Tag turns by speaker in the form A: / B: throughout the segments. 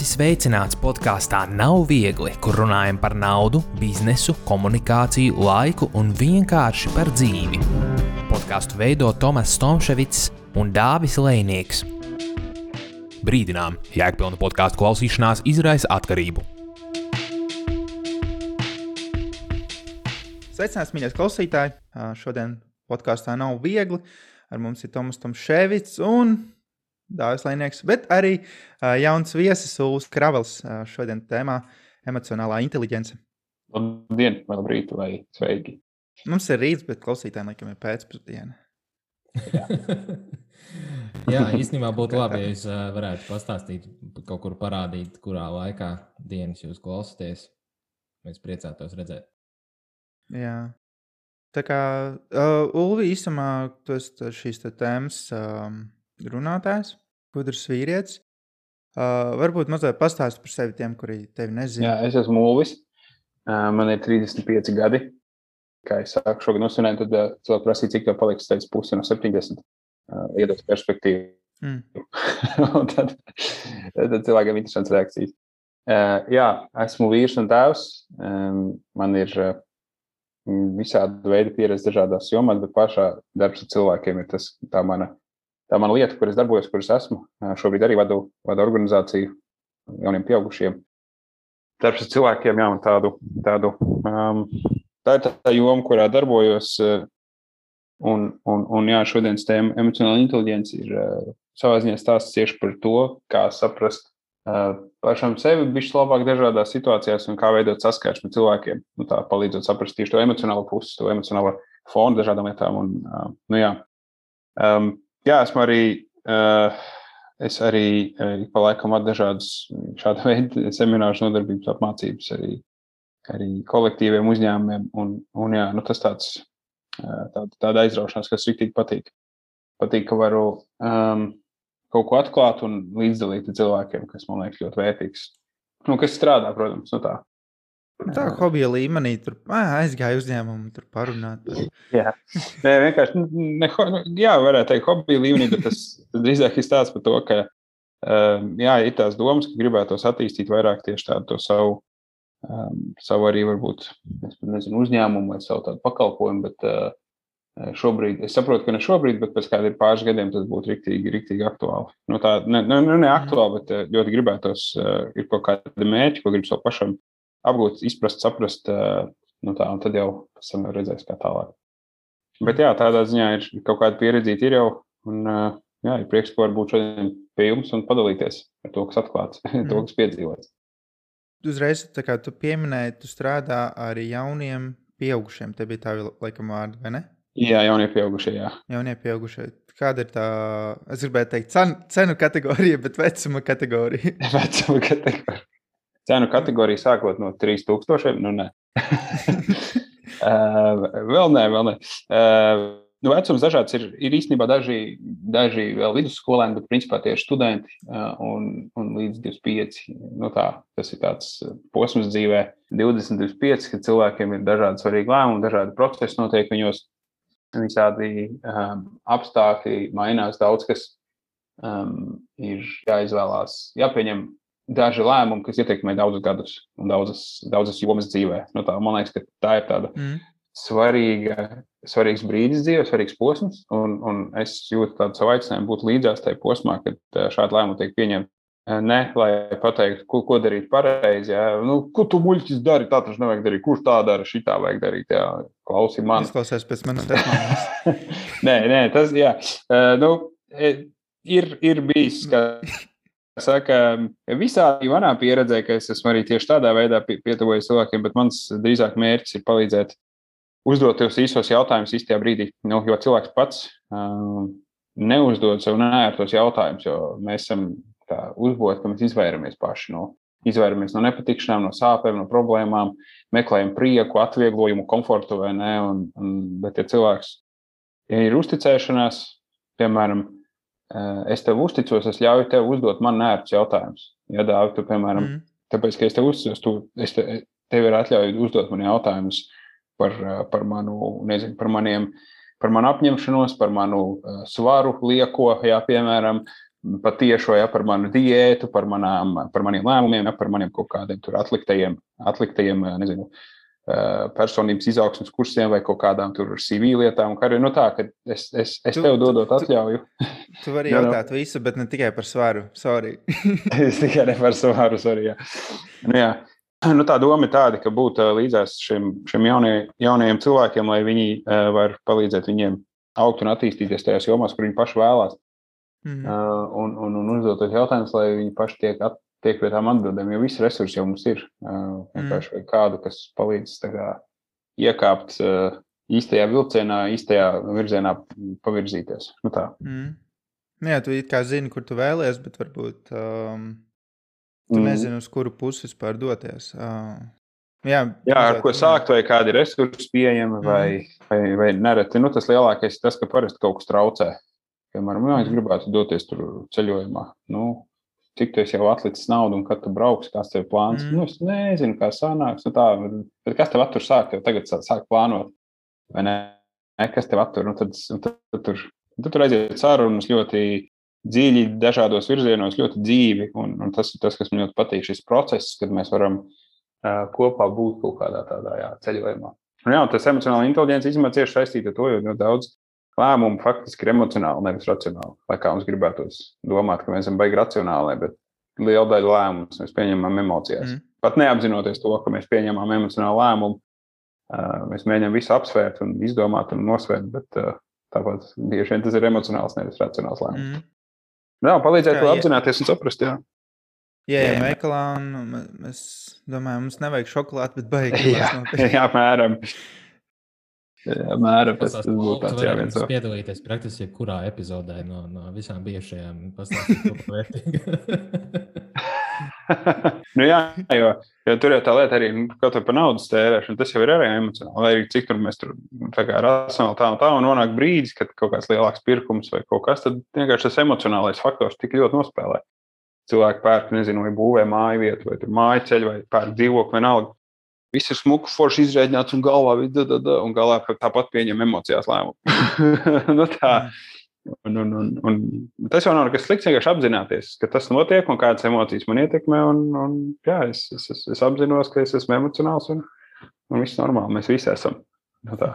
A: Esi sveicināts podkāstā Nav viegli, kur runājam par naudu, biznesu, komunikāciju, laiku un vienkārši par dzīvi. Podkāstu veido Tomas Stomševits un Dāvis Lēnieks. Brīdinām, jēgpilna podkāstu klausīšanās izraisa atkarību.
B: Sveicināts, mīļie klausītāji! Šodien podkāstā nav viegli. Ar mums ir Toms Tomševits un Dāvis Lēnieks, bet arī uh, jauns viesis Ulas Kravels uh, šodien tēmā emocionālā inteligence.
C: Labdien, labrīt, vai sveiki.
B: Mums ir rīts, bet klausītājiem laikam ir pēcpusdiena.
D: Jā, Jā īstenībā būtu labi, ja jūs uh, varētu pastāstīt, kaut kur parādīt, kurā laikā dienas jūs klausāties. Mēs priecātos redzēt.
B: Jā. Tā kā uh, Ulvi īstenībā tas šīs tēmas um, runātājs, gudrs vīrietis. Uh, varbūt mazliet pastāstīt par sevi tiem, kuri tevi nezina.
C: Jā, es esmu Mūvis. Uh, man ir 35 gadi. Kā es sāku šogad nosvinēt, tad uh, cilvēki prasīja, cik tev paliks. Teicu, pusi no 70. Uh, iedos perspektīvu. Mm. tad, tad cilvēkiem ir interesants reakcijas. Uh, jā, esmu vīrs un tēvs. Um, man ir uh, visādi veidi pieredze dažādās jomās, bet pašā darbs ar cilvēkiem ir tas, tā mana tā mana lieta, kur es darbojos, kur es esmu. Šobrīd arī vadu, vadu organizāciju jauniem pieaugušiem. Darbs ar cilvēkiem, jā, un tādu, tādu um, tā ir tā joma, kurā darbojos. Un, un, un jā, šodienas tēma emocionāla inteligence ir uh, savā ziņā stāsts tieši par to, kā saprast uh, pašam sevi bišķi labāk dažādās situācijās un kā veidot saskarsmi cilvēkiem. Nu, tā palīdzot saprast tieši to emocionālo pusi, to emocionālo fonu dažādām lietām. Un, uh, nu, jā. um, jā, esmu arī. Uh, es arī uh, pa laikam vadu dažādas šāda veida seminārus, nodarbības apmācības arī, arī kolektīviem uzņēmumiem. Un, un jā, nu, tas tāds, uh, tāda, tāda aizraušanās, kas rīktīgi patīk. Patīk, ka varu um, kaut ko atklāt un līdzdalīt cilvēkiem, kas man liekas ļoti vērtīgs. Nu, kas strādā, protams, nu tā.
B: Tā hobija līmenī tur aizgāja uzņēmumu, tur parunāt.
C: jā, Nē, vienkārši, ne, jā, varētu teikt, hobija līmenī, bet tas drīzāk ir stāsts par to, ka jā, ir tās domas, ka gribētos attīstīt vairāk tieši tādu savu, um, savu arī varbūt, nezinu, uzņēmumu vai savu tādu pakalpojumu, bet uh, šobrīd, es saprotu, ka ne šobrīd, bet pēc kādiem pāris gadiem tas būtu riktīgi, riktīgi aktuāli. Nu, tā, ne, ne, ne aktuāli, bet ļoti gribētos, uh, ir kaut kādi mērķi, ko gribu sev pašam apgūt, izprast, saprast, nu tā, un tad jau pēc tam redzēs, kā tālāk. Bet jā, tādā ziņā ir kaut kāda pieredze, ir jau, un jā, ir prieks, var būt šodien pie jums un padalīties ar to, kas atklāts, mm. to, kas piedzīvots.
B: Uzreiz, kā tu pieminēji, tu strādā ar jauniem pieaugušiem. Te bija tā, laikam, vārdi, vai ne?
C: Jā, jaunie pieaugušie. Jā.
B: Jaunie pieaugušie. Kāda ir tā, es gribēju teikt, cenu, cenu kategorija, bet vecuma kategorija?
C: vecuma kategorija. Cenu kategorija sākot no 3000. Nu, nē. uh, vēl nē, vēl nē. Uh, nu, vecums dažāds ir. Ir īstenībā daži, daži vēl vidusskolēni, bet principā tieši studenti uh, un, un līdz 25. Nu, tā, tas ir tāds posms dzīvē, 20, 25, kad cilvēkiem ir dažādi svarīgi lēmumi, dažādi procesi notiek viņos. Visādi um, apstākļi mainās, daudz kas um, ir jāizvēlās, jāpieņem daži lēmumi, kas ietekmē daudzus gadus un daudzas, daudzas jomas dzīvē. Nu, tā, man liekas, ka tā ir tāda mm. svarīga, svarīgs brīdis dzīvē, svarīgs posms. Un, un es jūtu tādu savu aicinājumu būt līdzās tajā posmā, kad šādi lēmumi tiek pieņemti. Ne, lai pateiktu, ko, ko darīt pareizi. Jā. Nu, ko tu muļķis dari? Tā taču nevajag darīt. Kurš tā dara? Šitā vajag darīt. Jā. Klausi man.
B: Izklausies pēc manas teikšanas.
C: nē, nē, tas jā. Uh, nu, ir, ir bijis, ka Saka, visādi manā pieredzē, ka es esmu arī tieši tādā veidā pietuvojies cilvēkiem, bet mans drīzāk mērķis ir palīdzēt uzdot tos īsos jautājumus īstajā brīdī. Nu, jo cilvēks pats um, neuzdod sev nērtos jautājumus, jo mēs esam uzbūvēti, ka mēs izvairamies paši no, izvairamies no nepatikšanām, no sāpēm, no problēmām, meklējam prieku, atvieglojumu, komfortu vai nē. Un, un, bet, ja cilvēks ja ir uzticēšanās, piemēram, es tev uzticos, es ļauju tev uzdot man nērts jautājumus. Ja dāvi, tu, piemēram, mm. tāpēc, ka es tev uzticos, tu, es te, tev ir atļauju uzdot man jautājumus par, par manu, nezinu, par maniem, par manu apņemšanos, par manu uh, svaru lieko, jā, piemēram, patiešo, ja par manu diētu, par, manām, par maniem lēmumiem, ja par maniem kaut kādiem atliktajiem, atliktajiem nezinu, personības izaugsmas kursiem vai kaut kādām tur CV lietām. Kā arī nu, tā, ka es, es, es tu, tev dodot atļauju.
B: Tu, tu vari jautāt visu, bet ne tikai par svaru.
C: Es tikai ne par svaru, sorry. Jā. Nu, jā. Nu, tā doma ir tāda, ka būt līdzās šiem, šiem jaunie, jaunajiem cilvēkiem, lai viņi uh, var palīdzēt viņiem augt un attīstīties tajās jomās, kur viņi paši vēlās. Mm. Uh, un, un, un uzdot jautājumus, lai viņi paši tiek, at, tiek pie tām atbildēm, jo visi resursi jau mums ir. Uh, vienkārši mm. kādu, kas palīdz kā, iekāpt īstajā vilcienā, īstajā virzienā pavirzīties. Nu, tā.
B: mm. Nu jā, tu kā zini, kur tu vēlējies, bet varbūt. Um Tu mm. nezini, uz kuru pusi vispār doties. Uh, jā,
C: jā, ar ko sākt, vai kādi resursi pieejami, mm. vai, vai, vai nereti. Nu, tas lielākais ir tas, ka parasti kaut kas traucē. Piemēram, ja es gribētu doties tur ceļojumā, nu, cik tu jau atlicis naudu un kad tu brauks, kāds tev plāns. Mm. Nu, es nezinu, kā sanāks. Nu, tā, bet kas tev attur sākt, jau tagad sāk plānot, vai ne? Kas tev attur? Nu, tad, tad, tad, tur, tad tur aiziet sarunas ļoti dziļi, dažādos virzienos, ļoti dzīvi. Un, un tas ir tas, kas man ļoti patīk, šis process, kad mēs varam uh, kopā būt kaut kādā tādā jā, ceļojumā. Un, jā, tas emocionāli inteliģents īstenībā cieši saistīts ar to, jo daudz lēmumu faktiski ir emocionāli, nevis racionāli. Lai kā mums gribētos domāt, ka mēs esam baigi racionāli, bet liela daļa lēmumus mēs pieņemam emocijās. Mm. Pat neapzinoties to, ka mēs pieņemam emocionālu lēmumu, mēs mēģinām visu apsvērt un izdomāt un nosvērt, bet tāpat bieži vien tas ir emocionāls, nevis racionāls lēmums. Mm. Jā, palīdzēt to apzināties un saprast. Jā.
B: Jā, jā, veikalā un mēs domājam, mums nevajag šokolādi, bet baigi.
C: Jā, jā, apmēram. Jā, mēram, tas, tas būtu tāds jā, viens.
D: Piedalīties praktiski jebkurā epizodē no, no visām bijušajām vērtīgi.
C: nu, jā, jo, jo tur jau tā lieta arī nu, kaut kā par naudas tērēšanu. Tas jau ir arī emocionāli. Lai arī cik tur mēs tur tā kā racionāli tā un tā, un nonāk brīdis, kad kaut kāds lielāks pirkums vai kaut kas, tad vienkārši tas emocionālais faktors tik ļoti nospēlē. Cilvēki pērk, nezinu, vai būvē māju vietu, vai tur māju ceļu, vai pērk dzīvokli, vienalga. Viss ir smuki, forši izreikināts un galvā, da, da, da, un galā tāpat pieņem emocijās lēmumu. nu, tā. Mm. Un, un, un, un tas jau nav nekas slikts, vienkārši apzināties, ka tas notiek un kādas emocijas man ietekmē. Un, un, jā, es, es, es, es apzinos, ka es esmu emocionāls un, un viss normāli. Mēs visi esam. No tā.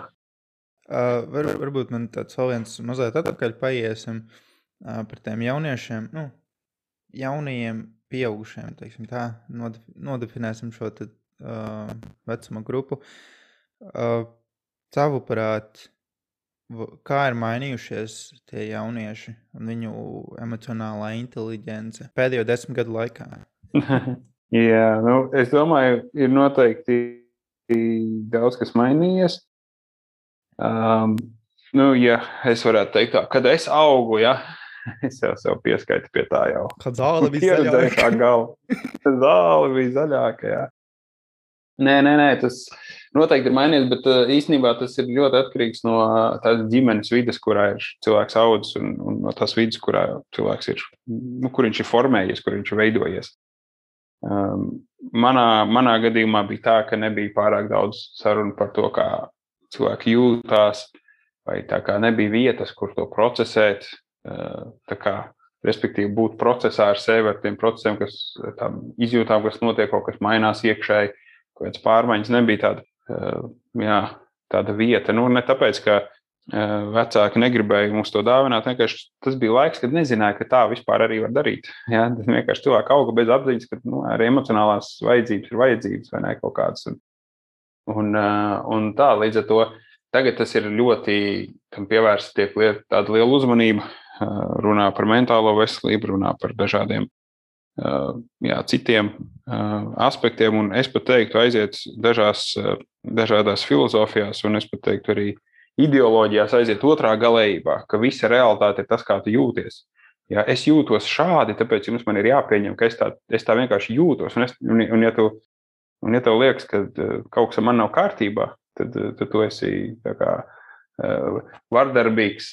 B: uh, var, varbūt man tāds vēl viens mazliet atpakaļ paiesim uh, par tiem jauniešiem, nu, jaunajiem pieaugušiem, teiksim tā, nodefinēsim šo uh, vecuma grupu. Uh, Tavuprāt, Kā ir mainījušies tie jaunieši un viņu emocionālā inteligence pēdējo desmit gadu laikā?
C: Jā, nu, es domāju, ir noteikti daudz kas mainījies. Um, nu, ja es varētu teikt, tā, kad es augu, ja, es jau sev pieskaitu pie tā jau.
B: Kad zāle bija zaļāka.
C: zāle bija zaļāka, jā. Nē, nē, nē, tas noteikti ir mainījies, bet uh, īstenībā tas ir ļoti atkarīgs no uh, tās ģimenes vidas, kurā ir cilvēks audzis, un, un no tās vidas, kurā cilvēks ir, nu, kur viņš ir formējies, kur viņš ir veidojies. Um, manā, manā gadījumā bija tā, ka nebija pārāk daudz sarunu par to, kā cilvēki jūtas, vai tā kā nebija vietas, kur to procesēt. Uh, kā, respektīvi, būt procesā ar sevi, ar tiem procesiem, kas tām izjūtām, kas notiek, kaut kas mainās iekšēji kaut kādas pārmaiņas nebija tāda, eh, jā, tāda vieta. Nu, ne tāpēc, ka eh, vecāki negribēja mums to dāvināt, vienkārši tas bija laiks, kad nezināja, ka tā vispār arī var darīt. Jā, tas vienkārši cilvēki auga bez apziņas, ka nu, arī emocionālās vajadzības ir vajadzības vai ne kaut kādas. Un, un, eh, un tā līdz ar to tagad tas ir ļoti pievērsta tiek liet, tāda liela uzmanība. Runā par mentālo veselību, runā par dažādiem jā, citiem aspektiem, un es pat teiktu, aiziet dažās, dažādās filozofijās, un es pat teiktu, arī ideoloģijās aiziet otrā galējībā, ka visa realitāte ir tas, kā tu jūties. Ja es jūtos šādi, tāpēc jums man ir jāpieņem, ka es tā, es tā vienkārši jūtos. Un, es, un, un, ja tu, un ja tev liekas, ka kaut kas ar mani nav kārtībā, tad, tad tu esi kā, vardarbīgs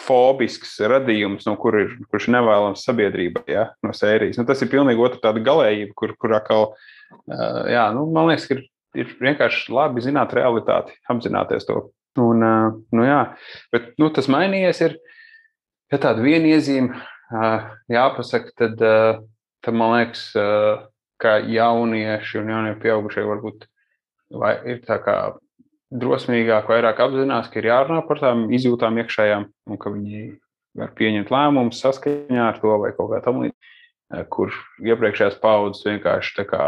C: fobisks radījums, no kur ir, kurš ir nevēlams sabiedrībai, ja, no sērijas. Nu, tas ir pilnīgi otra galējība, kur, kur atkal, uh, jā, nu, man liekas, ka ir, ir vienkārši labi zināt realitāti, apzināties to. Un, uh, nu, jā, bet nu, tas mainījies ir, ja tāda viena iezīme, jāpasaka, tad, tad man liekas, ka jaunieši un jaunie pieaugušie varbūt ir tā kā drosmīgāk, vairāk apzinās, ka ir jārunā par tām izjūtām iekšējām un ka viņi var pieņemt lēmumus saskaņā ar to vai kaut kā tamlīdzīga, kur iepriekšējās paudzes vienkārši tā kā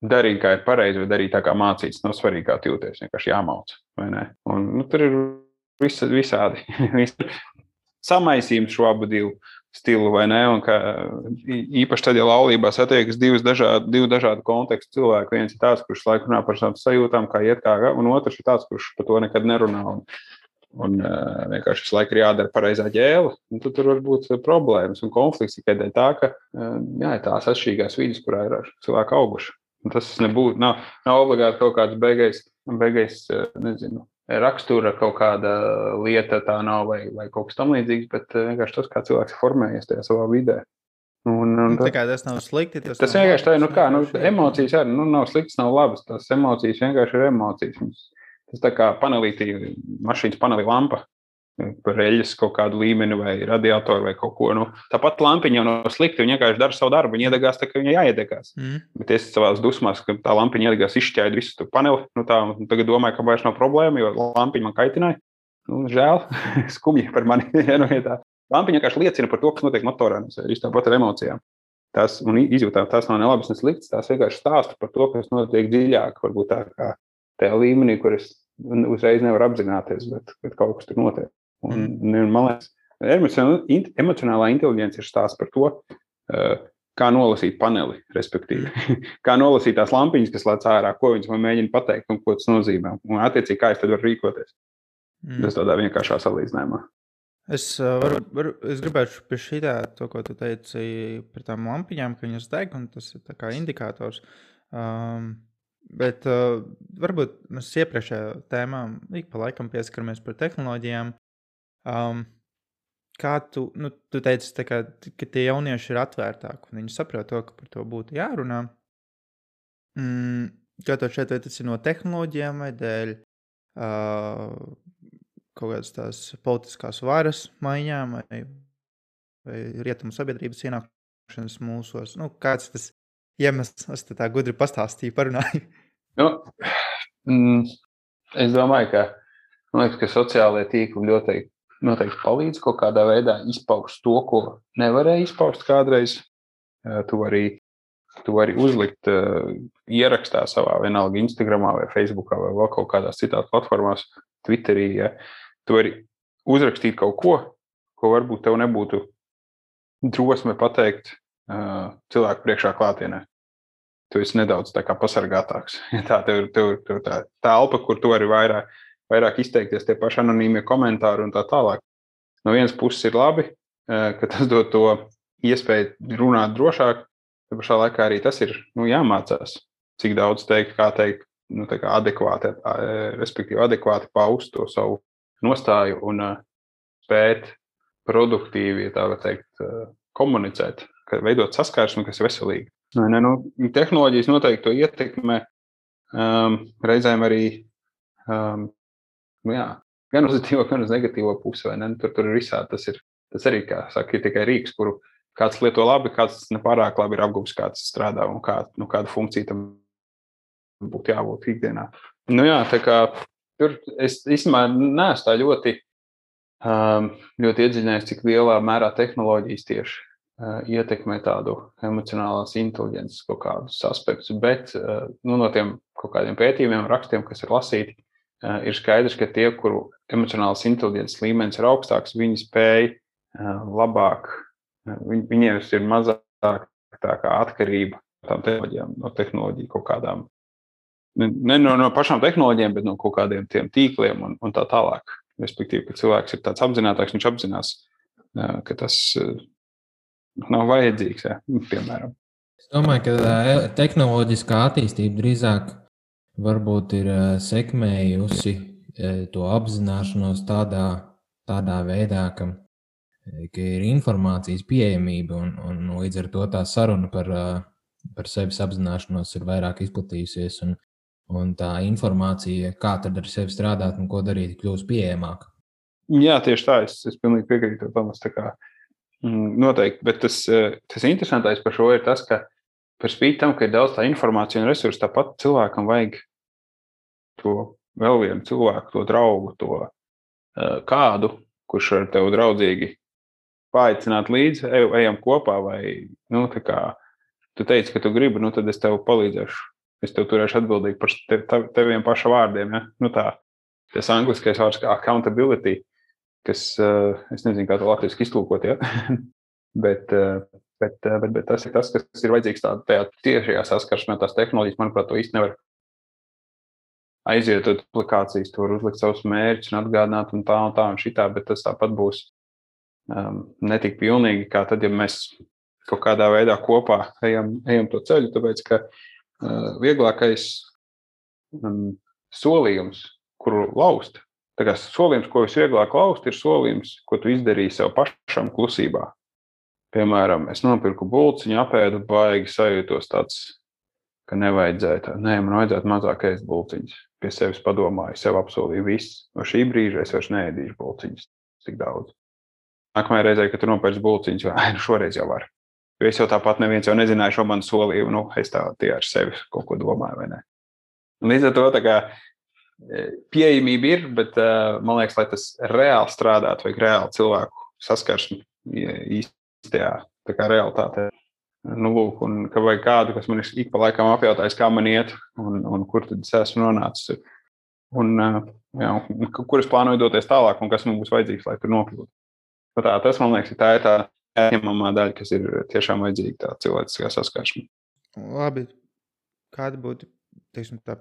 C: darīt, kā ir pareizi, vai darīt tā, kā mācīts. Nav svarīgi, kā jūties. Vienkārši jāmauc. Un, nu, tur ir vis, visādi. Samaisījums šo abu divu stilu, vai? Un ka, īpaši tad, ja laulībā satiekas divas dažādi, divi dažādi konteksti cilvēki. Viens ir tāds, kurš laiku runā par savām sajūtām, kā iet kā, un otrs ir tāds, kurš par to nekad nerunā. Un, un uh, vienkārši visu laiku ir jādara pareizā ģēle. Tad tur var būt problēmas un konflikts tikai dēļ tā, ka uh, jā, tās atšķirīgās vidas, kurā ir cilvēki auguši. Tas nebūtu, nav, nav obligāti kaut kāds beigais, beigais nezinu, rakstura kaut kāda lieta, tā nav vai, vai kaut kas tamlīdzīgs, bet vienkārši tas, kā cilvēks formējies tajā savā vidē.
B: Un, un, tā kā tas nav slikti.
C: Tas, tas vienkārši tā ir, nu kā, nu, emocijas arī nu, nav sliktas, nav labas. Tas emocijas vienkārši ir emocijas. Tas tā kā panelītī, mašīnas panelī lampa par eļļas kaut kādu līmeni vai radiatoru vai kaut ko. Nu, tāpat lampiņa jau nav slikta. Viņa vienkārši dara savu darbu. Viņa iedegās tā, ka viņai jāiedegās. Mm. Bet es savā dusmās, ka tā lampiņa iedegās, izšķēra visu to paneli. Nu, tā, tagad domāju, ka vairs nav problēma, jo lampiņa man kaitināja. Nu, žēl, skumji par mani. nu. Lampiņa vienkārši liecina par to, kas notiek motorā. Tas ir tāpat ar emocijām. Tas un izjūtām, tas nav ne labs, ne slikts. Tas vienkārši stāsta par to, kas notiek dziļāk, varbūt tā kā tajā līmenī, kur es uzreiz nevaru apzināties, bet, bet kaut kas tur notiek. Un, mm. un, man liekas, emocionālā inteligence ir stāsts par to, uh, kā nolasīt paneli, respektīvi, mm. kā nolasīt tās lampiņas, kas lec ārā, ko viņas man mēģina pateikt un ko tas nozīmē. Un, attiecīgi, kā es tad varu rīkoties. Mm. Tas tādā vienkāršā salīdzinājumā.
B: Es, uh, varu, varu, es gribētu pie šī tā, to, ko tu teici par tām lampiņām, ka viņas deg, un tas ir kā indikators. Um, bet uh, varbūt mēs iepriekšējā tēmā ik pa laikam pieskaramies par tehnoloģijām. Um, kā tu, nu, tu teici, kā, ka tie jaunieši ir atvērtāki un viņi saprot to, ka par to būtu jārunā. Mm, kā to šeit, tas ir no tehnoloģijām vai dēļ uh, kaut kādas tās politiskās varas maiņām vai, vai rietumu sabiedrības ienākšanas mūsos? Nu, kāds tas iemesls, es tā gudri pastāstīju, parunāju?
C: Nu, mm, es domāju, ka, liekas, ka sociālajie tīkli ļoti noteikti palīdz kaut kādā veidā izpaust to, ko nevarēja izpaust kādreiz. Tu vari, tu vari uzlikt uh, ierakstā savā vienalga Instagram vai Facebook vai vēl kaut kādās citās platformās, Twitterī. Ja. Tu vari uzrakstīt kaut ko, ko varbūt tev nebūtu drosme pateikt uh, cilvēku priekšā klātienē. Tu esi nedaudz pasargātāks. Ja tā tev ir tev, tev tā telpa, kur tu vari vairāk vairāk izteikties tie paši anonīmie komentāri un tā tālāk. No vienas puses ir labi, eh, ka tas dod to iespēju runāt drošāk, bet pašā laikā arī tas ir nu, jāmācās, cik daudz teikt, kā teikt, nu, kā adekvāti, respektīvi adekvāti paust to savu nostāju un spēt produktīvi, ja tā var teikt, komunicēt, veidot saskarsmi, kas ir veselīgi. Nu, ne, nu, tehnoloģijas noteikti to ietekmē. Um, reizēm arī um, nu, jā, gan pozitīvo, gan uz negatīvo pusi. Nu, tur, tur ir visādi. Tas, ir, tas arī, saka, ir tikai rīks, kuru kāds lieto labi, kāds nepārāk labi ir apgūts, kāds strādā un kā, nu, kāda funkcija tam būtu jābūt ikdienā. Nu, jā, kā tur es īstenībā neesmu tā ļoti, um, ļoti iedziļinājies, cik lielā mērā tehnoloģijas tieši uh, ietekmē tādu emocionālās inteligences kaut kādus aspektus. Bet uh, nu, no tiem kaut kādiem pētījumiem, rakstiem, kas ir lasīti, Eh, ir skaidrs, ka tie, kuru emocionālās inteligences līmenis ir augstāks, viņi spēj eh, labāk, eh, viņ, viņiem ir mazāk atkarība no tehnoloģijām, no tehnoloģiju kaut kādām. Ne no, no pašām tehnoloģijām, bet no kaut kādiem tiem tīkliem un, un tā tālāk. Respektīvi, ka cilvēks ir tāds apzinātāks, viņš apzinās, ka tas nav vajadzīgs. Ja, piemēram.
D: Es domāju, ka tehnoloģiskā attīstība drīzāk varbūt ir sekmējusi to apzināšanos tādā, tādā veidā, ka, ka ir informācijas pieejamība un, un līdz ar to tā saruna par, par sevis apzināšanos ir vairāk izplatījusies. Un, un tā informācija, kā tad ar sevi strādāt un ko darīt, kļūst pieejamāka.
C: Jā, tieši tā. Es, es pilnīgi piekrītu tam. Mm, noteikti, bet tas, tas interesantais par šo ir tas, ka par spīti tam, ka ir daudz tā informācija un resursu, tāpat cilvēkam vajag to vēl vienu cilvēku, to draugu, to uh, kādu, kurš ar tevi draudzīgi paaicināt līdzi, ej, ejam kopā. Vai, nu, kā, tu teici, ka tu gribi, nu, tad es tev palīdzēšu. Es tev turēšu atbildīgi par tev, tev, teviem paša vārdiem. Ja? Nu, tā, tas angliskais vārds kā accountability kas, eh, es nezinu, kā to latviešu iztulkot, ja? bet, eh, bet, eh, bet, bet tas ir tas, kas ir vajadzīgs tādā, tajā tiešajā saskarsmē. Tās tehnoloģijas, manuprāt, to īsti nevar aiziet uz aplikācijas, tur uzlikt savus mērķus un atgādināt, un tā un tā un šitā, bet tas tāpat būs um, netik pilnīgi, kā tad, ja mēs kaut kādā veidā kopā ejam, ejam to ceļu, tāpēc, ka uh, vieglākais um, solījums, kuru laust, Tā kā solījums, ko visvieglāk laust, ir solījums, ko tu izdarīji sev pašam klusībā. Piemēram, es nopirku būciņu, apēdu, baigi sajūtos tāds, ka nevajadzēja tā. Nē, man vajadzētu mazāk ēst būciņas. Pie sevis padomāju, sev apsolīju viss. No šī brīža es vairs neēdīšu būciņas tik daudz. Nākamajā reizē, kad tu nopērci būciņas, vai nu šoreiz jau var. Jo es jau tāpat neviens jau nezināju šo manu solījumu. Nu, es tā tie ar sevi kaut ko domāju, vai ne? Līdz ar to tā kā pieejamība ir, bet man liekas, lai tas reāli strādātu, vajag reāli cilvēku saskarsmi īstajā realitātē. Nu, lūk, un ka vajag kādu, kas man ir ik pa laikam apjautājis, kā man iet un, un kur tad es esmu nonācis. Un, jā, un kur es plānoju doties tālāk un kas man būs vajadzīgs, lai tur nokļūtu. Tā, tas, man liekas, tā ir tā ņemamā daļa, kas ir tiešām vajadzīga tā cilvēciskā saskarsme.
B: Labi. Kāda būtu teiksim, tā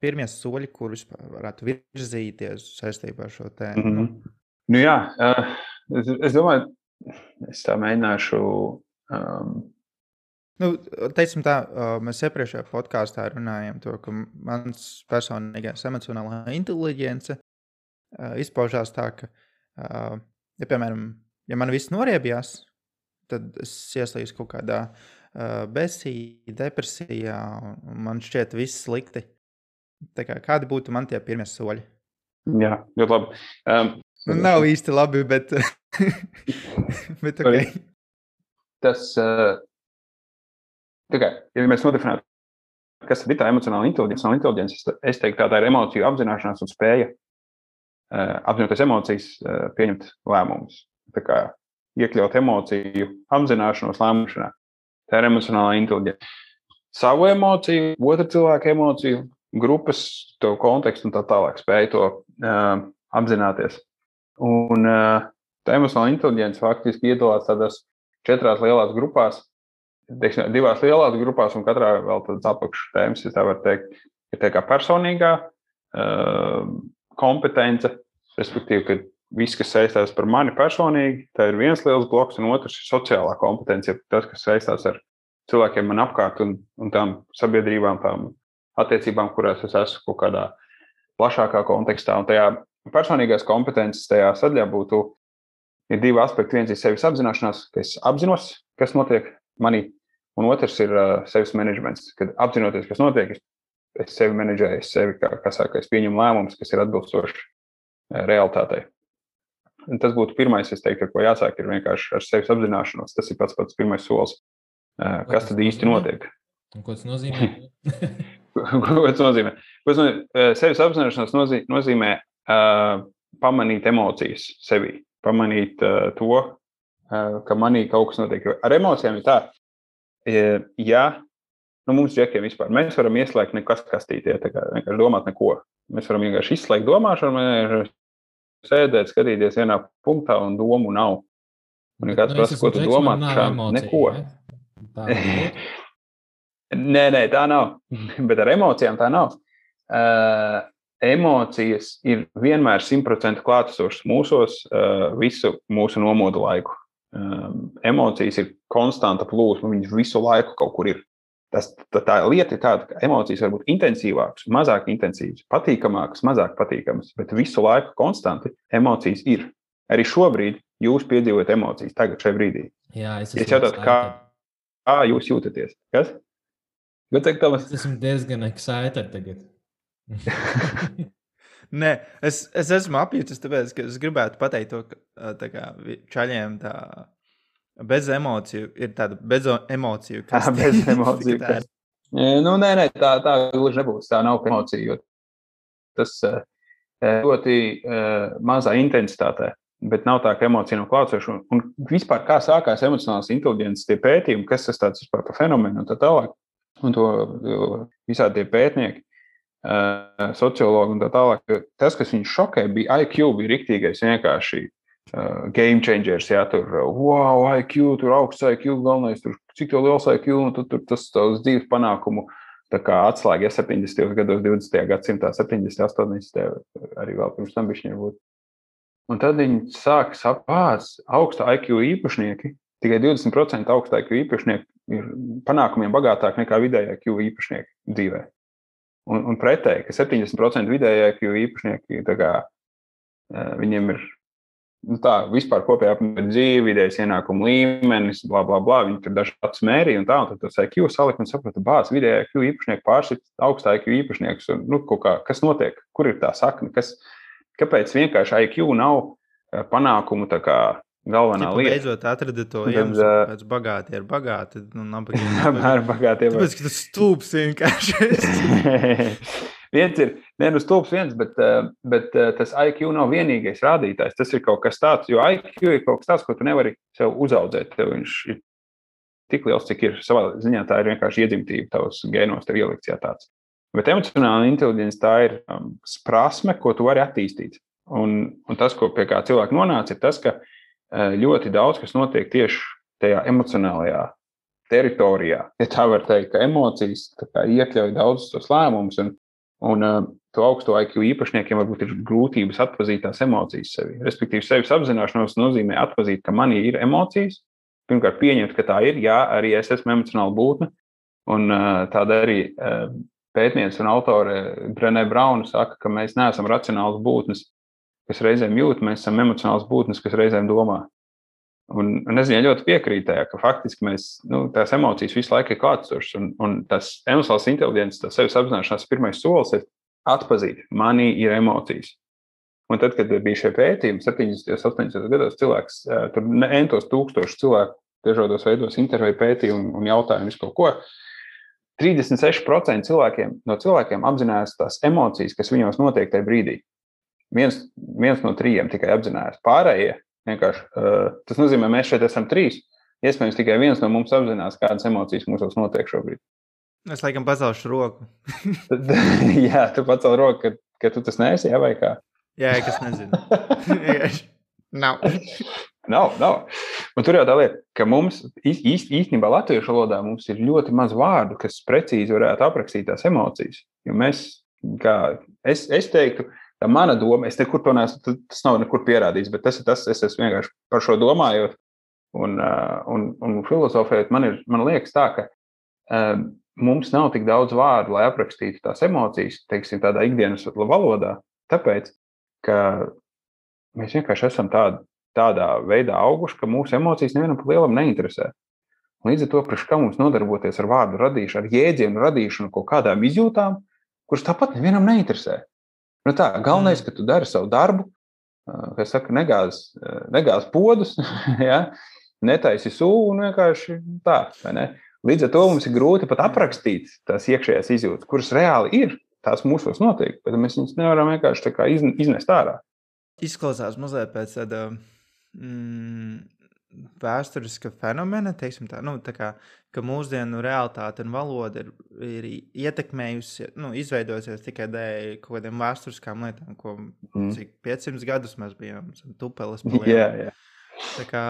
B: pirmie soļi, kurus varētu virzīties saistībā ar šo tēmu? Mm -hmm.
C: nu, jā, es, es domāju, es tā mēģināšu. Um,
B: Nu, teiksim tā, mēs iepriekšējā podkāstā runājām to, ka mans personīgais emocionālā inteligence izpaužās tā, ka, ja, piemēram, ja man viss noriebjās, tad es ieslīdu kaut kādā besī, depresijā, un man šķiet, viss slikti. Kā, kādi būtu man tie pirmie soļi?
C: Jā, ļoti labi. Um,
B: nu, nav īsti labi, bet, bet okay.
C: tas, uh, kā, ja mēs nodefinētu, kas ir tā emocionāla inteliģence, inteliģence es teiktu, tā ir emociju apzināšanās un spēja uh, apzinoties emocijas, uh, pieņemt lēmumus. Tā kā iekļaut emociju apzināšanos lēmušanā. Tā ir emocionālā inteliģence. Savu emociju, otru cilvēku emociju grupas, to kontekstu un tā tālāk spēju to uh, apzināties. Un uh, tā emocionāla inteligence faktiski iedalās tādās četrās lielās grupās, teiksim, divās lielās grupās, un katrā vēl tādas apakštēmas, ja tā var teikt, ir tā kā personīgā uh, kompetence, respektīvi, ka viss, kas saistās par mani personīgi, tā ir viens liels bloks, un otrs ir sociālā kompetence, tas, kas saistās ar cilvēkiem man apkārt un, un tām sabiedrībām, tām attiecībām, kurās es esmu kaut kādā plašākā kontekstā. Un tajā personīgās kompetences tajā sadaļā būtu divi aspekti. Viens ir sevis apzināšanās, ka es apzinos, kas notiek manī, un otrs ir uh, sevis menedžments. Kad apzinoties, kas notiek, es, es sevi menedžēju, es sevi, kā, kā saka, es pieņemu lēmumus, kas ir atbilstoši uh, realitātei. Un tas būtu pirmais, es teiktu, ar ko jāsāk, ir vienkārši ar sevis apzināšanos. Tas ir pats pats pirmais solis. Uh, kas tad īsti notiek?
D: Un ko tas nozīmē?
C: Ko tas nozīmē? Ko tas nozīmē? Eh, sevis apzināšanās nozīmē, uh, pamanīt emocijas sevi, pamanīt uh, to, uh, ka manī kaut kas notiek. Ar emocijām ir tā, ja nu, mums džekiem vispār mēs varam ieslēgt nekas kastītē, kā vienkārši domāt neko. Mēs varam vienkārši izslēgt domāšanu, sēdēt, skatīties vienā punktā un domu nav. Un, ja kāds
D: nu,
C: prasa, ko tu domā,
D: tad
C: neko.
D: Ja? Tā
C: Nē, nē, tā nav. Bet ar emocijām tā nav. Uh, emocijas ir vienmēr simtprocentīgi klātesošas mūsos uh, visu mūsu nomodu laiku. Um, emocijas ir konstanta plūsma, viņas visu laiku kaut kur ir. Tas, tā, tā lieta ir tāda, ka emocijas var būt intensīvākas, mazāk intensīvas, patīkamākas, mazāk patīkamas, bet visu laiku konstanti emocijas ir. Arī šobrīd jūs piedzīvojat emocijas, tagad, šajā brīdī.
D: Jā, es,
C: es jautāju, kā, kā jūs jūtaties? Kas?
D: Bet, Tomas... Es esmu diezgan excited tagad.
B: Nē, es, es esmu apjūtis, tāpēc, es gribētu pateikt to, ka kā, čaļiem tā bez emociju ir tāda bez emociju.
C: Kas tā, bez emociju. Kas... Nu, nē, nē, tā, tā gluži nebūs. Tā nav emocija. Tas ļoti mazā intensitātē. Bet nav tā, ka emocija nav klātsoša. Un, un vispār kā sākās emocionālās inteligences pētījumi, kas tas tāds vispār par fenomenu un tā tālāk. Un to visādi tie pētnieki uh, sociologi un tā tālāk. Tas, kas viņus šokē, bija IQ, bija riktīgais vienkārši uh, game changers. Jā, tur, wow, IQ, tur augsts IQ, galvenais, tur cik liels IQ, un tu, tur tas tavs dzīves panākumu. Tā kā atslēga ja 70. gados, 20. gadsimtā, 70. 80. arī vēl pirms tam bija viņa. Un tad viņi sāk saprast, augsta IQ īpašnieki, tikai 20% augsta IQ īpašnieki ir panākumiem bagātāki nekā vidējā IQ īpašnieki dzīvēm. Un, un pretēji, ka 70% vidējie IQ īpašnieki, kā, viņiem ir nu, tā vispār kopējā dzīve, vidējais ienākuma līmenis, bla, bla, bla. Viņi tur dažādas mērīja un tā, un tad tas IQ salika un saprata, bāz, vidējā IQ īpašnieki pārsit augstā IQ īpašniekus. Un, nu, kā, kas notiek? Kur ir tā sakne? Kas, kāpēc vienkārši IQ nav panākumu kā Galvenā
B: Tipa, lieta. Beidzot, atrada to iemeslu, kāpēc bagāti ir bagāti. Nu, nabagie ir
C: bagāti.
B: Tāpēc, ka tas stulbs vienkārši.
C: viens ir, ne nu stulbs viens, bet, bet tas IQ nav vienīgais rādītājs. Tas ir kaut kas tāds, jo IQ ir kaut kas tāds, ko tu nevari sev uzaudzēt. Tev viņš ir tik liels, cik ir savā ziņā. Tā ir vienkārši iedzimtība tavs gēnos, tev ielikts jā tāds. Bet emocionāla inteligence tā ir um, prasme, ko tu vari attīstīt. Un, un tas, ko pie kā cilvēki nonāca, ir tas, ka Eh, ļoti daudz kas notiek tieši tajā emocionālajā teritorijā. Ja tā var teikt, ka emocijas iekļauj daudzus tos lēmumus, un, un uh, to augsto IQ īpašniekiem varbūt ir grūtības atpazīt tās emocijas sevi. Respektīvi, sevis apzināšanos nozīmē atpazīt, ka manī ir emocijas. Pirmkārt, pieņemt, ka tā ir, jā, arī es esmu emocionāla būtne. Un uh, tāda arī pētniece un autore Brenē Brauna saka, ka mēs neesam racionāls būtnes, kas reizēm jūt, mēs esam emocionāls būtnes, kas reizēm domā. Un, un es viņai ļoti piekrītu tajā, ka faktiski mēs, nu, tās emocijas visu laiku ir klātsošas, un, un tas emocionāls intelekts, tas sevis apzināšanās pirmais solis ir atzīt, manī ir emocijas. Un tad, kad bija šie pētījumi, 70. un 80. gados, cilvēks, tur entos tūkstoši cilvēku dažādos veidos intervēja pētījumu un jautājumu visu kaut ko. 36% cilvēkiem, no cilvēkiem apzinājās tās emocijas, kas viņos notiek tajā brīdī viens, viens no trījiem tikai apzinājās. Pārējie vienkārši uh, tas nozīmē, mēs šeit esam trīs. Iespējams, tikai viens no mums apzinās, kādas emocijas mūsos notiek šobrīd.
B: Es laikam pacelšu roku.
C: jā, tu pacēl roku, ka, ka tu tas neesi, jā, vai kā?
B: Jā, kas nezinu. nav.
C: nav, nav. Un tur jau tā lieta, ka mums īst, īstenībā latviešu valodā mums ir ļoti maz vārdu, kas precīzi varētu aprakstīt tās emocijas. Jo mēs, kā es, es teiktu, Tā mana doma, es nekur to neesmu, tas nav nekur pierādīts, bet tas ir tas, es vienkārši par šo domājot un, un, un filozofējot. Man, ir, man liekas tā, ka um, mums nav tik daudz vārdu, lai aprakstītu tās emocijas, teiksim, tādā ikdienas valodā, tāpēc, ka mēs vienkārši esam tādi, tādā veidā auguši, ka mūsu emocijas nevienam pa lielam neinteresē. Līdz ar to, kā mums nodarboties ar vārdu radīšanu, ar jēdzienu radīšanu, kaut kādām izjūtām, kuras tāpat nevienam neinteresē. Nu tā, galvenais, mm. ka tu dari savu darbu, kā saka, negāz, negāz podus, ja? netaisi sūnu un vienkārši tā. Ne? Līdz ar to mums ir grūti pat aprakstīt tās iekšējās izjūtas, kuras reāli ir. Tās mūsos notiek, bet mēs viņus nevaram vienkārši iznest ārā.
B: Izklausās mazliet pēc tāda mm, vēsturiska fenomena, teiksim tā, nu, tā kā, ka mūsdienu realitāte un valoda ir, ir ietekmējusi, nu, izveidojusies tikai dēļ kaut kādiem vēsturiskām lietām, ko mm. cik 500 gadus mēs bijām tupeles.
C: Jā, jā.
B: Tā kā,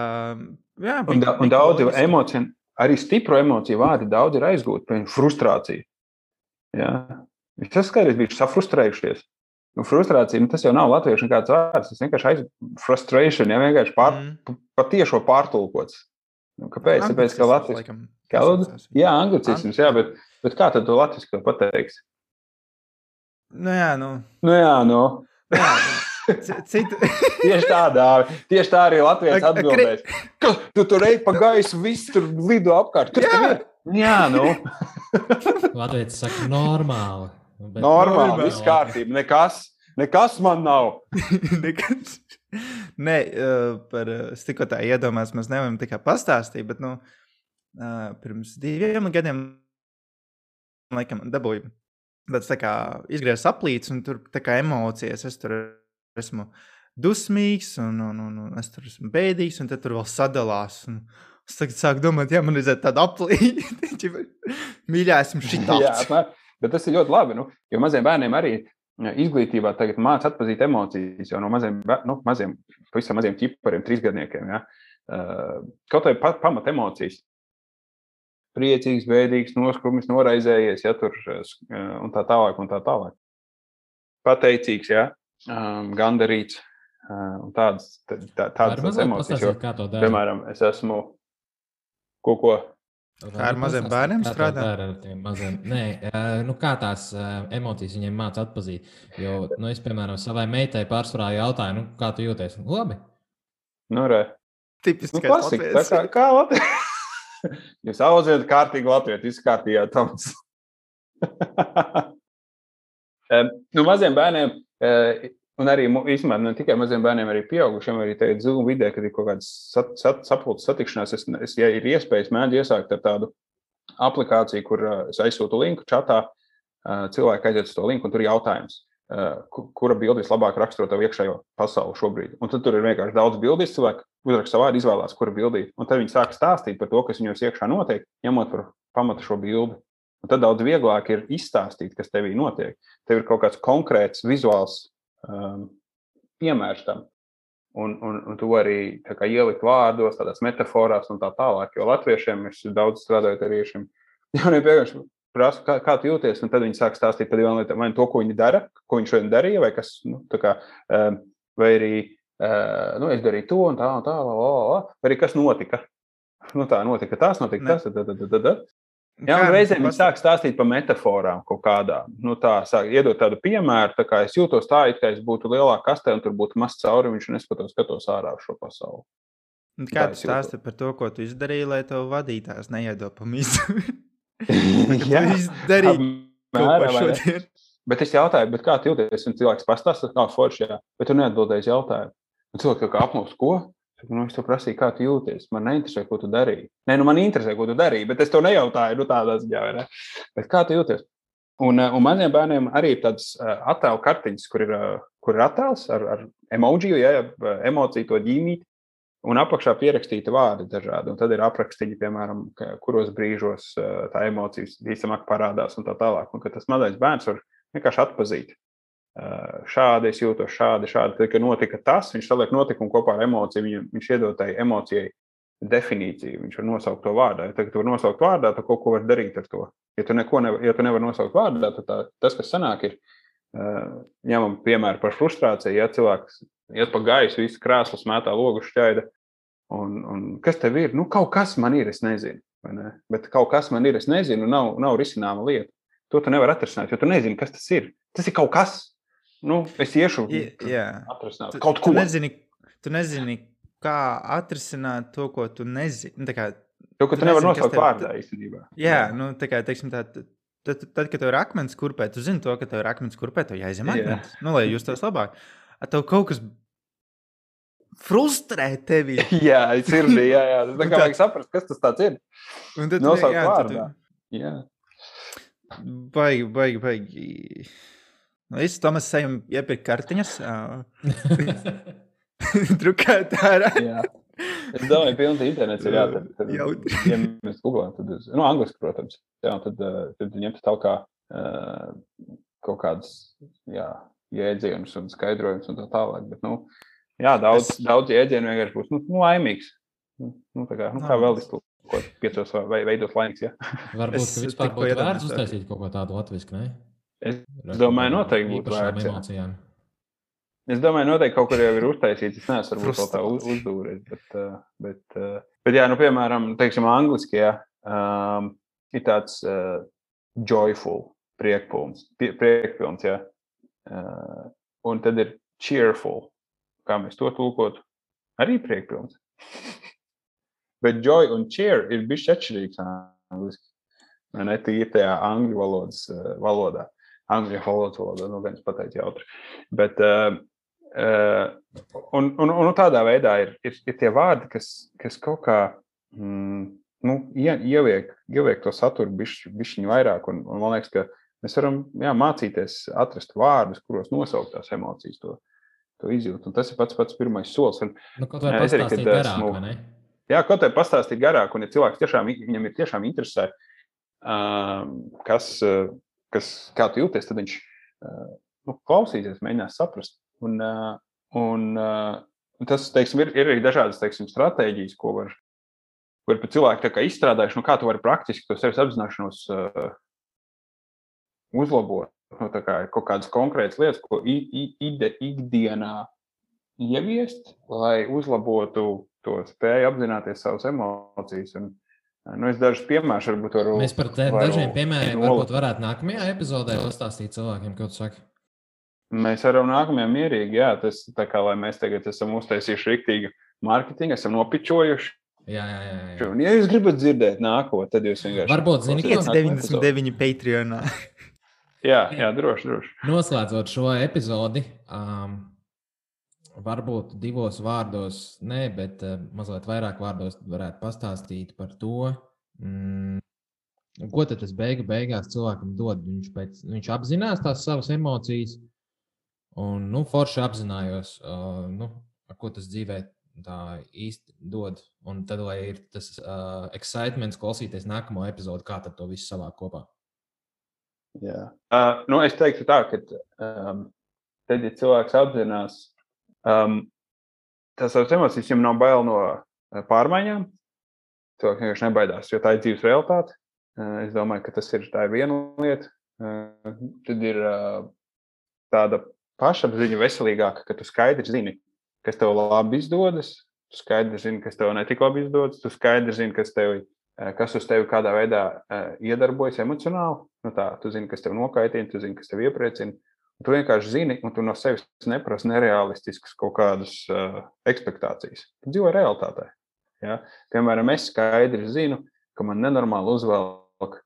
B: jā,
C: bija, un, da, un daudz emociju, arī stipru emociju vārdi daudz ir aizgūti, piemēram, frustrācija. Jā. Tas skaidrs bija safrustrējušies. Nu, frustrācija, nu, tas jau nav latviešu nekāds vārds. Tas vienkārši aizsmeļas frustration, ja vienkārši pār, mm. patiešo pārtulkots. Nu, kāpēc? Tāpēc, ka Latvijas monēta. Jā, anglicisms, jā, bet, bet kā tad to latviešu pateiks?
B: Nu, jā, nu.
C: Nu, jā, nu. Jā,
B: Citu...
C: tieši tādā, tieši tā arī Latvijas atbildēs. Ka tu tur ej pa gaisu, viss tur lido apkārt. Kas jā. jā, nu.
D: Latvijas saka normāli.
C: Bet Normāli, viss kārtībā, nekas. Nekas man nav.
B: Nekas. Nē, par tā iedomājos, mēs nevaram tikai pastāstīt, bet nu, pirms diviem gadiem, laikam, dabūju tāds tā kā izgriezts aplīts, un tur tā kā emocijas, es tur esmu dusmīgs, un, un, un, un es tur esmu bēdīgs, un tur vēl sadalās. Un, Es tagad sāku domāt, ja man ir tāda aplīte, mīļā, esmu šī tāda.
C: Bet tas ir ļoti labi, nu, jo maziem bērniem arī izglītībā tagad mācās atpazīt emocijas jau no maziem, nu, maziem pavisam maziem ķipariem, trīsgadniekiem. Ja? Kaut vai pamat emocijas. Priecīgs, bēdīgs, noskrūmis, noraizējies, ja tur un tā tālāk, un tā tālāk. Pateicīgs, ja, gandarīts, un tādas, tā, tādas emocijas. Jo, piemēram, es esmu Ko, ko?
B: Kā ar maziem bērniem strādā?
D: Ar tiem maziem. Nē, nu kā tās emocijas viņiem māca atpazīt. Jo, nu, es, piemēram, savai meitai pārsvarā jautāju, nu, kā tu jūties? Nu, labi.
C: Nu, re.
B: Tipiski.
C: Nu, klasika, tā kā, kā Latvijas. Jūs audzējat kārtīgi Latviju, izkārtījāt Toms. nu, maziem bērniem Un arī īstenībā ne tikai maziem bērniem, arī pieaugušiem, arī tagad zūmu vidē, kad ir kaut kādas sat, sat, sapulces satikšanās, es, es, ja ir iespējas, mēģinu iesākt ar tādu aplikāciju, kur es aizsūtu linku čatā, cilvēki aiziet uz to linku, un tur ir jautājums, kura bilde vislabāk raksturo tavu iekšējo pasauli šobrīd. Un tad tur ir vienkārši daudz bildes, cilvēki uzraksta savā vārdā, izvēlās, kura bildīt. Un tad viņi sāk stāstīt par to, kas viņos iekšā notiek, ņemot par pamatu šo bildi. Un tad daudz vieglāk ir izstāstīt, kas tevī notiek. Tev ir kaut kāds konkrēts vizuāls um, piemērs tam. Un, un, un to arī kā, ielikt vārdos, tādās metaforās un tā tālāk. Jo latviešiem es daudz strādāju ar šiem jauniem vienkārši prasu, kā, kā tu jūties, un tad viņi sāk stāstīt par divām lietām. Vai to, ko viņi dara, ko viņi šodien darīja, vai kas, nu, kā, um, vai arī uh, nu, es darīju to un tā, un tā, la, la, la, vai arī kas notika. Nu, tā notika, tas notika, tas, tad, tad, tad, tad. Jā, un reizēm viņi sāk stāstīt par metaforām kaut kādām. Nu, tā sāk iedot tādu piemēru, tā kā es jūtos tā, it kā es būtu lielā kastē un tur būtu mazs cauriņš, un es pat skatos ārā uz šo pasauli.
B: Un kā tu stāsti par to, ko tu izdarīji, lai tev vadītājs neiedo pa misu?
C: Jā, izdarīji kaut ko šodien. Bet es jautāju, kā tu jūties? Un cilvēks pastāsta, kā forši, jā, bet tu neatbildēji jautājumu. Un cilvēks kā apmūst, ko? Nu, es tev prasīju, kā tu jūties. Man neinteresē, ko tu darīji. Nē, nu man interesē, ko tu darīji, bet es to nejautāju. Nu, tādā ziņā, vai ne? Bet kā tu jūties? Un, eh, un maniem bērniem arī ir tādas eh, attēlu kartiņas, kur ir, eh, kur ir attēls ar, ar emociju, ja, emociju to ģīmīti, un apakšā pierakstīti vārdi dažādi. Un tad ir aprakstīti, piemēram, kuros brīžos tā emocijas visticamāk parādās un tā tālāk. Un tas mazais bērns var vienkārši atpazīt šādi es jūtos, šādi, šādi. Tad, kad notika tas, viņš saliek notikumu kopā ar emociju, viņ, viņš iedod tai emocijai definīciju, viņš var nosaukt to vārdā. Ja tu vari nosaukt vārdā, tad kaut ko var darīt ar to. Ja tu, nevar, ja tu nevari nosaukt vārdā, tad tā, tas, kas sanāk, ir ņemam piemēru par frustrāciju. Ja cilvēks iet pa gaisu, visu krēslu mētā logu šķaida, un, un kas tev ir? Nu, kaut kas man ir, es nezinu. Ne? Bet kaut kas man ir, es nezinu, nav, nav risināma lieta. To tu nevari atrisināt, jo tu nezini, kas tas ir. Tas ir kaut kas, Nu, es iešu atrisināt kaut ko.
B: Tu nezini, tu nezini, kā atrisināt to, ko tu nezini. Nu, kā,
C: to, ko tu, tu nevari nosaukt vārdā īstenībā.
B: Jā. Nu, tā kā, teiksim, tā, tad, tad, tad, kad tev ir akmens kurpē, tu zini to, ka tev ir akmens kurpē, tev jāizem akmens. Jā. Nu, lai justos labāk. A tev kaut kas frustrē tevi.
C: jā, sirdī, jā, jā. Tā kā vajag saprast, kas tas tāds ir.
B: Un tad
C: nosaukt vārdā.
B: Tu... Jā. Baigi, baigi, baigi. Nu, es Tomas ejam iepirkt kartiņas. Drukāt ārā.
C: Es domāju, ka pilns internets ir jāatrod. Ja mēs googlējam, tad, uz, nu, angliski, protams, jā, tad, tad ņemt tālāk uh, kaut kādas jā, jēdzienus un skaidrojumus un tā tālāk. Bet, nu, jā, daudz, es... daudz jēdzienu vienkārši būs nu, nu, laimīgs. Nu, nu, kā, nu, kā vēl iztulkot, piecos vai veidot laimīgs. Ja?
D: Varbūt, ka vispār būtu vērts uztaisīt kaut ko tādu latvisku, ne?
C: Es domāju, noteikti būtu vērts. Emocijām. Es domāju, noteikti kaut kur jau ir uztaisīts. Es neesmu varbūt tā uz, uzdūris. Bet, bet, bet, jā, nu, piemēram, teiksim, angliski, jā, um, ir tāds uh, joyful, priekpilns, priekpilns, jā. Uh, un tad ir cheerful, kā mēs to tulkotu, arī priekpilns. bet joy un cheer ir bišķi atšķirīgs angliski. Ne tīri tajā angļu valodas, uh, valodā. Angļu valodas valodā, nu, gan es pateicu jautri. Bet, uh, uh, un, un, un tādā veidā ir, ir, ir tie vārdi, kas, kas kaut kā mm, nu, ie, ieviek, ieviek to saturu bišķiņu vairāk. Un, un man liekas, ka mēs varam jā, mācīties atrast vārdus, kuros nosaukt tās emocijas, to, to izjūt. Un tas ir pats pats pirmais solis. Un,
D: nu, kaut vai pastāstīt garāk, esmu, vai ne?
C: Jā, kaut vai pastāstīt garāk, un ja cilvēks tiešām, viņam ir tiešām interesē, uh, kas, uh, kas, kā tu jūties, tad viņš uh, nu, klausīsies, mēģinās saprast. Un, uh, un, uh, tas, teiksim, ir, ir arī dažādas teiksim, stratēģijas, ko var kur pat cilvēki izstrādājuši, nu, kā tu vari praktiski to sevis apzināšanos uzlabot. Nu, kā, kaut kādas konkrētas lietas, ko ide, ikdienā ieviest, lai uzlabotu to spēju apzināties savas emocijas. Un, nu, es dažus piemērus varbūt varu.
D: Mēs par dažiem piemēriem varbūt varētu nākamajā epizodē pastāstīt cilvēkiem, ko tu saki.
C: Mēs varam nākamajā mierīgi, jā, tas tā kā, lai mēs tagad esam uztaisījuši rīktīgu mārketingu, esam nopičojuši,
D: Jā, jā, jā. jā.
C: Un, ja jūs gribat dzirdēt nākotnē, tad jūs vienkārši.
D: Varbūt zināt,
B: ir 99 Patreonā.
C: jā, jā, droši, droši.
D: Noslēdzot šo epizodi, um, varbūt divos vārdos, ne, bet uh, mazliet vairāk vārdos varētu pastāstīt par to, mm, ko tas beigu beigās cilvēkam dod. Viņš, pēc, viņš apzinās tās savas emocijas, un nu, forši apzinājos, uh, nu, ko tas dzīvē tā īsti dod. Un tad, lai ir tas uh, excitements klausīties nākamo epizodu, kā to visu savā kopā.
C: Jā. Uh, nu, es teiktu, tā, ka um, tad, ja cilvēks apzinās um, tās savas emocijas, viņam nav bail no pārmaiņām. Cilvēks vienkārši nebaidās, jo tā ir dzīves realitāte. Uh, es domāju, ka tas ir, ir viena lieta. Uh, tad ir uh, tāda pašapziņa veselīgāka, ka tu skaidri zini, kas tev labi izdodas, tu skaidri zini, kas tev netik labi izdodas, tu skaidri zini, kas, tev, eh, kas uz tevi kādā veidā eh, iedarbojas emocionāli. Nu tā, tu zini, kas tev nokaitina, tu zini, kas tev iepriecina. Tu vienkārši zini, un tu no sevis neprasi nereālistiskas kaut kādas uh, ekspektācijas. Tu dzīvo realitātē. Ja? Piemēram, es skaidri zinu, ka man nenormāli uzvelk uh,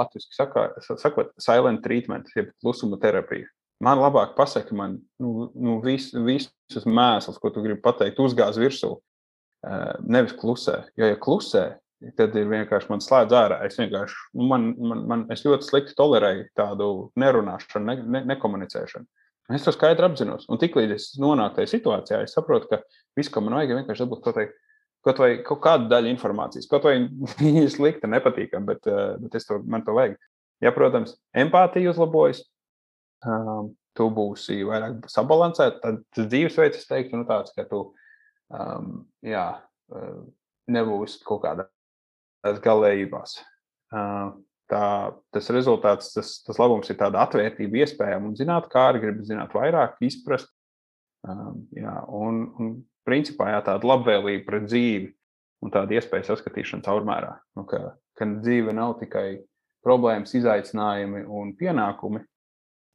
C: latviešu sakot, silent treatment, jeb klusuma terapija man labāk pasaka, man nu, nu, vis, visus mēslus, ko tu gribi pateikt, uzgāz virsū. Nevis klusē. Jo, ja klusē, tad ir vienkārši man slēdz ārā. Es vienkārši, nu, man, man, man, es ļoti slikti tolerēju tādu nerunāšanu, ne, ne, nekomunicēšanu. Es to skaidri apzinos. Un tiklīdz es nonāku tajā situācijā, es saprotu, ka viss, ko man vajag, ir vienkārši dabūt kaut, kaut, kaut kādu daļu informācijas. Kaut vai viņa ir slikta, nepatīkama, bet, bet to, man to vajag. Ja, protams, empātija uzlabojas, um, tu būsi vairāk sabalansēts, tad dzīvesveids, es teiktu, nu, tāds, ka tu um, jā, uh, nebūsi kaut kādās galējībās. Tā, tas rezultāts, tas, tas labums ir tāda atvērtība iespējām un zināt, kā arī gribi zināt vairāk, izprast. Jā, un, un principā jā, tāda labvēlība pret dzīvi un tāda iespēja saskatīšana caurmērā. Nu, ka, ka dzīve nav tikai problēmas, izaicinājumi un pienākumi,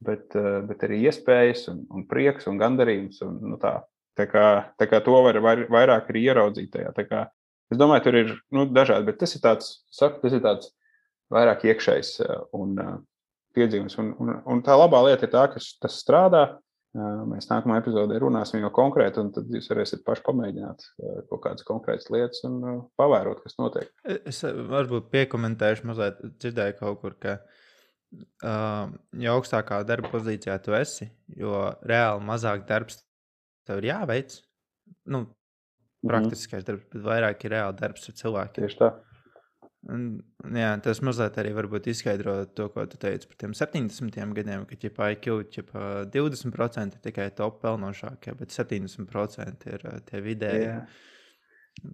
C: bet, bet arī iespējas, un, un prieks un gandarījums. Un, nu, tā. Tā kā, tā kā to var vairāk arī ieraudzīt tajā. Es domāju, tur ir nu, dažādi, bet tas ir tāds, saku, tas ir tāds vairāk iekšējs eh, un uh, piedzīvums. Un, un, un tā labā lieta ir tā, ka tas strādā. Uh, mēs nākamajā epizodē runāsim jau konkrēti, un tad jūs varēsiet paši pamēģināt kaut kādas konkrētas lietas un pavērot, kas notiek.
B: Es varbūt piekomentēšu mazliet, dzirdēju kaut kur, ka uh, uh, jo augstākā darba pozīcijā tu esi, jo reāli mazāk darbs tev ir jāveic. Nu. Praktiskais mm darbs, bet vairāk ir reāli darbs ar cilvēkiem.
C: Tieši tā.
B: Un, jā, tas mazliet arī varbūt izskaidro to, ko tu teici par tiem 70 gadiem, ka ģipā IQ ģipā 20% ir tikai top pelnošākie, bet 70% ir uh, tie vidēji. Jā.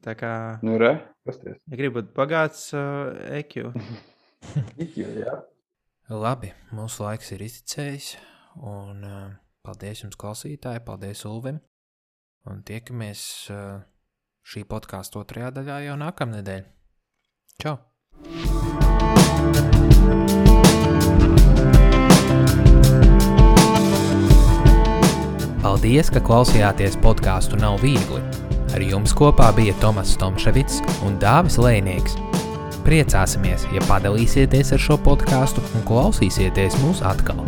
B: Tā kā.
C: Nu, re, pasties.
B: Ja gribat bagāts uh, EQ.
C: IQ, jā.
A: Labi, mūsu laiks ir izcējis, un uh, paldies jums, klausītāji, paldies Ulvim. Un tiekamies uh, šī podkāstu otrajā daļā jau nākamnedēļ. Čau! Paldies, ka klausījāties podkāstu Nav viegli. Ar jums kopā bija Tomas Tomševits un Dāvis Lēnieks.
D: Priecāsimies, ja padalīsieties ar šo podkāstu un klausīsieties mūs atkal.